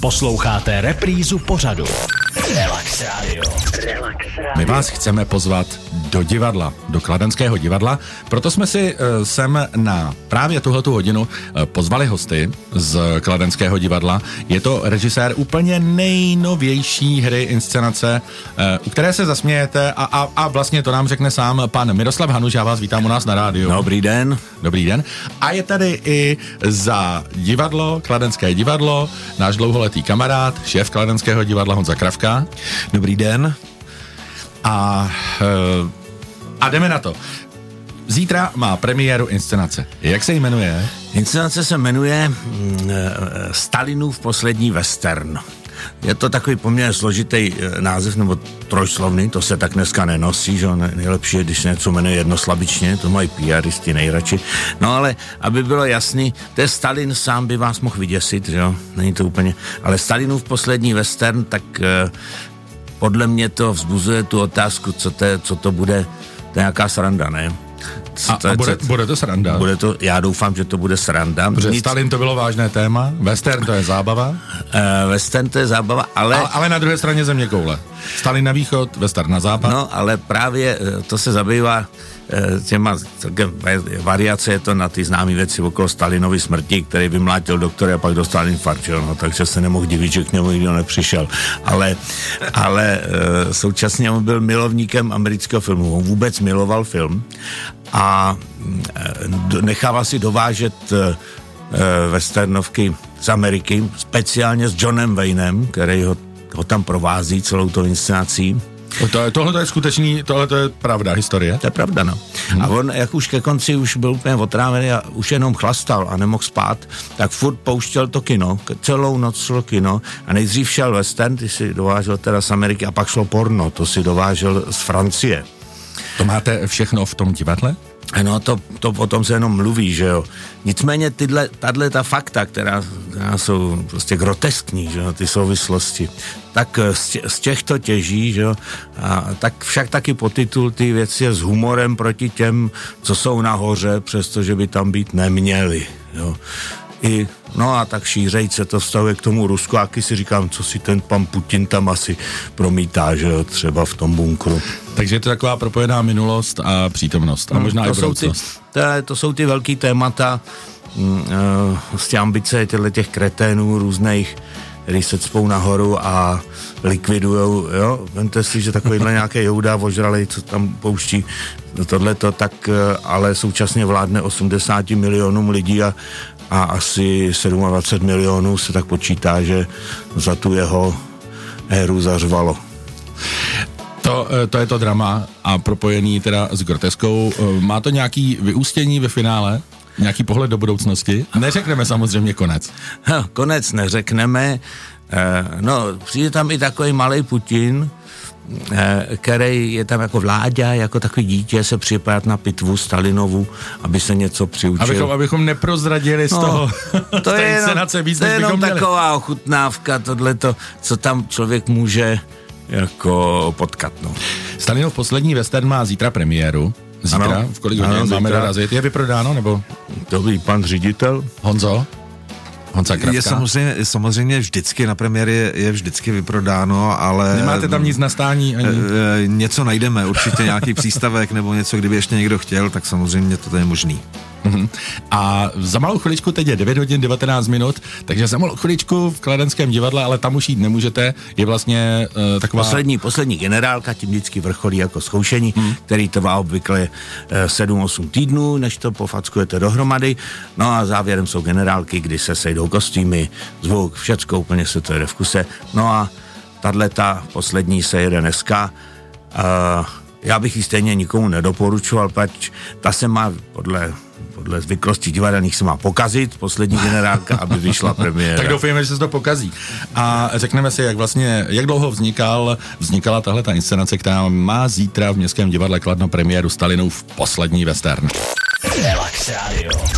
Posloucháte reprízu pořadu. Relax Radio. Relax Radio. My vás chceme pozvat do divadla, do Kladenského divadla, proto jsme si uh, sem na právě tuhletu hodinu uh, pozvali hosty z Kladenského divadla. Je to režisér úplně nejnovější hry inscenace, uh, u které se zasmějete a, a, a vlastně to nám řekne sám pan Miroslav Hanuš, já vás vítám u nás na rádiu. Dobrý den. Dobrý den. A je tady i za divadlo, Kladenské divadlo, náš dlouholetý kamarád, šéf Kladenského divadla Honza Kravka. Dobrý den. A, eh, a jdeme na to. Zítra má premiéru inscenace. Jak se jmenuje? Inscenace se jmenuje mm, eh, Stalinův poslední western. Je to takový poměrně složitý eh, název, nebo trojslovný, to se tak dneska nenosí, že Ne- nejlepší je, když se něco jmenuje jednoslabičně, to mají PRisti nejradši. No ale, aby bylo jasný, to je Stalin sám by vás mohl vyděsit, že jo, není to úplně, ale Stalinův poslední western, tak eh, podle mě to vzbuzuje tu otázku, co to, je, co to bude, to je nějaká sranda, ne? Co A, to a bude, co- bude to sranda. bude to, já doufám, že to bude sranda. Protože Nic- Stalin to bylo vážné téma, western to je zábava, Uh, western to je zábava, ale... ale, ale na druhé straně země koule. Stalin na východ, western na západ. No, ale právě eh, to se zabývá těma celkem va- variace je to na ty známé věci okolo Stalinovy smrti, který vymlátil doktora a pak dostal infarkt, no, takže se nemohl divit, že k němu nikdo nepřišel. Ale, ale eh, současně on byl milovníkem amerického filmu, on vůbec miloval film a eh, nechával si dovážet eh, eh, westernovky z Ameriky, speciálně s Johnem Waynem, který ho, ho tam provází celou tou inscenací. To je, tohle to je skutečný, tohle to je pravda, historie. To je pravda, no. A on, jak už ke konci už byl úplně otrávený a už jenom chlastal a nemohl spát, tak furt pouštěl to kino, celou noc šlo kino a nejdřív šel western, ty si dovážel teda z Ameriky a pak šlo porno, to si dovážel z Francie. To máte všechno v tom divadle? No to, to potom se jenom mluví, že jo. Nicméně tyhle, tahle ta fakta, která, která jsou prostě groteskní, že jo, ty souvislosti, tak eh, z, tě, z těchto těží, že jo, a tak však taky potitul ty věci je s humorem proti těm, co jsou nahoře, přestože by tam být neměli, jo. I, no a tak šířejt se to vztahuje k tomu Rusku, a taky si říkám, co si ten pan Putin tam asi promítá, že jo, třeba v tom bunkru. Takže je to taková propojená minulost a přítomnost. A možná i to jsou, ty, budoucnost. to, to jsou ty velký témata, mm, eh, prostě ambice těchto těch kreténů různých, který se cpou nahoru a likvidujou, jo, vemte si, že takovýhle nějaký jouda ožralej, co tam pouští tohleto, tak eh, ale současně vládne 80 milionům lidí a, a asi 27 milionů se tak počítá, že za tu jeho éru zařvalo. To, eh, to je to drama a propojený teda s groteskou. Eh, Má to nějaký vyústění ve finále? Nějaký pohled do budoucnosti? Neřekneme samozřejmě konec. Ha, konec neřekneme. Eh, no, přijde tam i takový malý Putin, který je tam jako vláďa, jako takový dítě se připadat na pitvu Stalinovu, aby se něco přiučil. Abychom, abychom neprozradili z toho No, to z té je jenom, víc, to je jenom bychom měli. taková ochutnávka, tohleto, co tam člověk může jako potkat. No. Stalinov poslední western má zítra premiéru. Zítra, Ano. v kolik Ano, hodin máme dorazit? Je vyprodáno, nebo Dobrý pan ředitel. Honzo? Honza Kravka? Je samozřejmě, samozřejmě vždycky na premiéře je, je vždycky vyprodáno, ale... Nemáte tam nic na stání? Ani... E, e, něco najdeme, určitě nějaký přístavek nebo něco, kdyby ještě někdo chtěl, tak samozřejmě to je možný. Mhm. A za malou chviličku, teď je 9 hodin 19 minut, takže za malou chviličku v Kladenském divadle, ale tam už jít nemůžete, je vlastně uh, taková... Poslední, poslední generálka tím vždycky vrcholí jako zkoušení, hmm. který trvá obvykle eh, 7-8 týdnů, než to pofackujete dohromady. No a závěrem jsou generálky, kdy se sejdou kostýmy, zvuk, všecko úplně se to jede v kuse. No a tahle ta poslední se jede dneska. Uh, já bych ji stejně nikomu nedoporučoval, pač ta se má podle podle zvyklostí divadelních se má pokazit, poslední generálka, aby vyšla premiéra. Tak doufejme, že se to pokazí. A řekneme si, jak vlastně, jak dlouho vznikal, vznikala tahle ta inscenace, která má zítra v Městském divadle Kladno premiéru Stalinův poslední western. Relax Radio.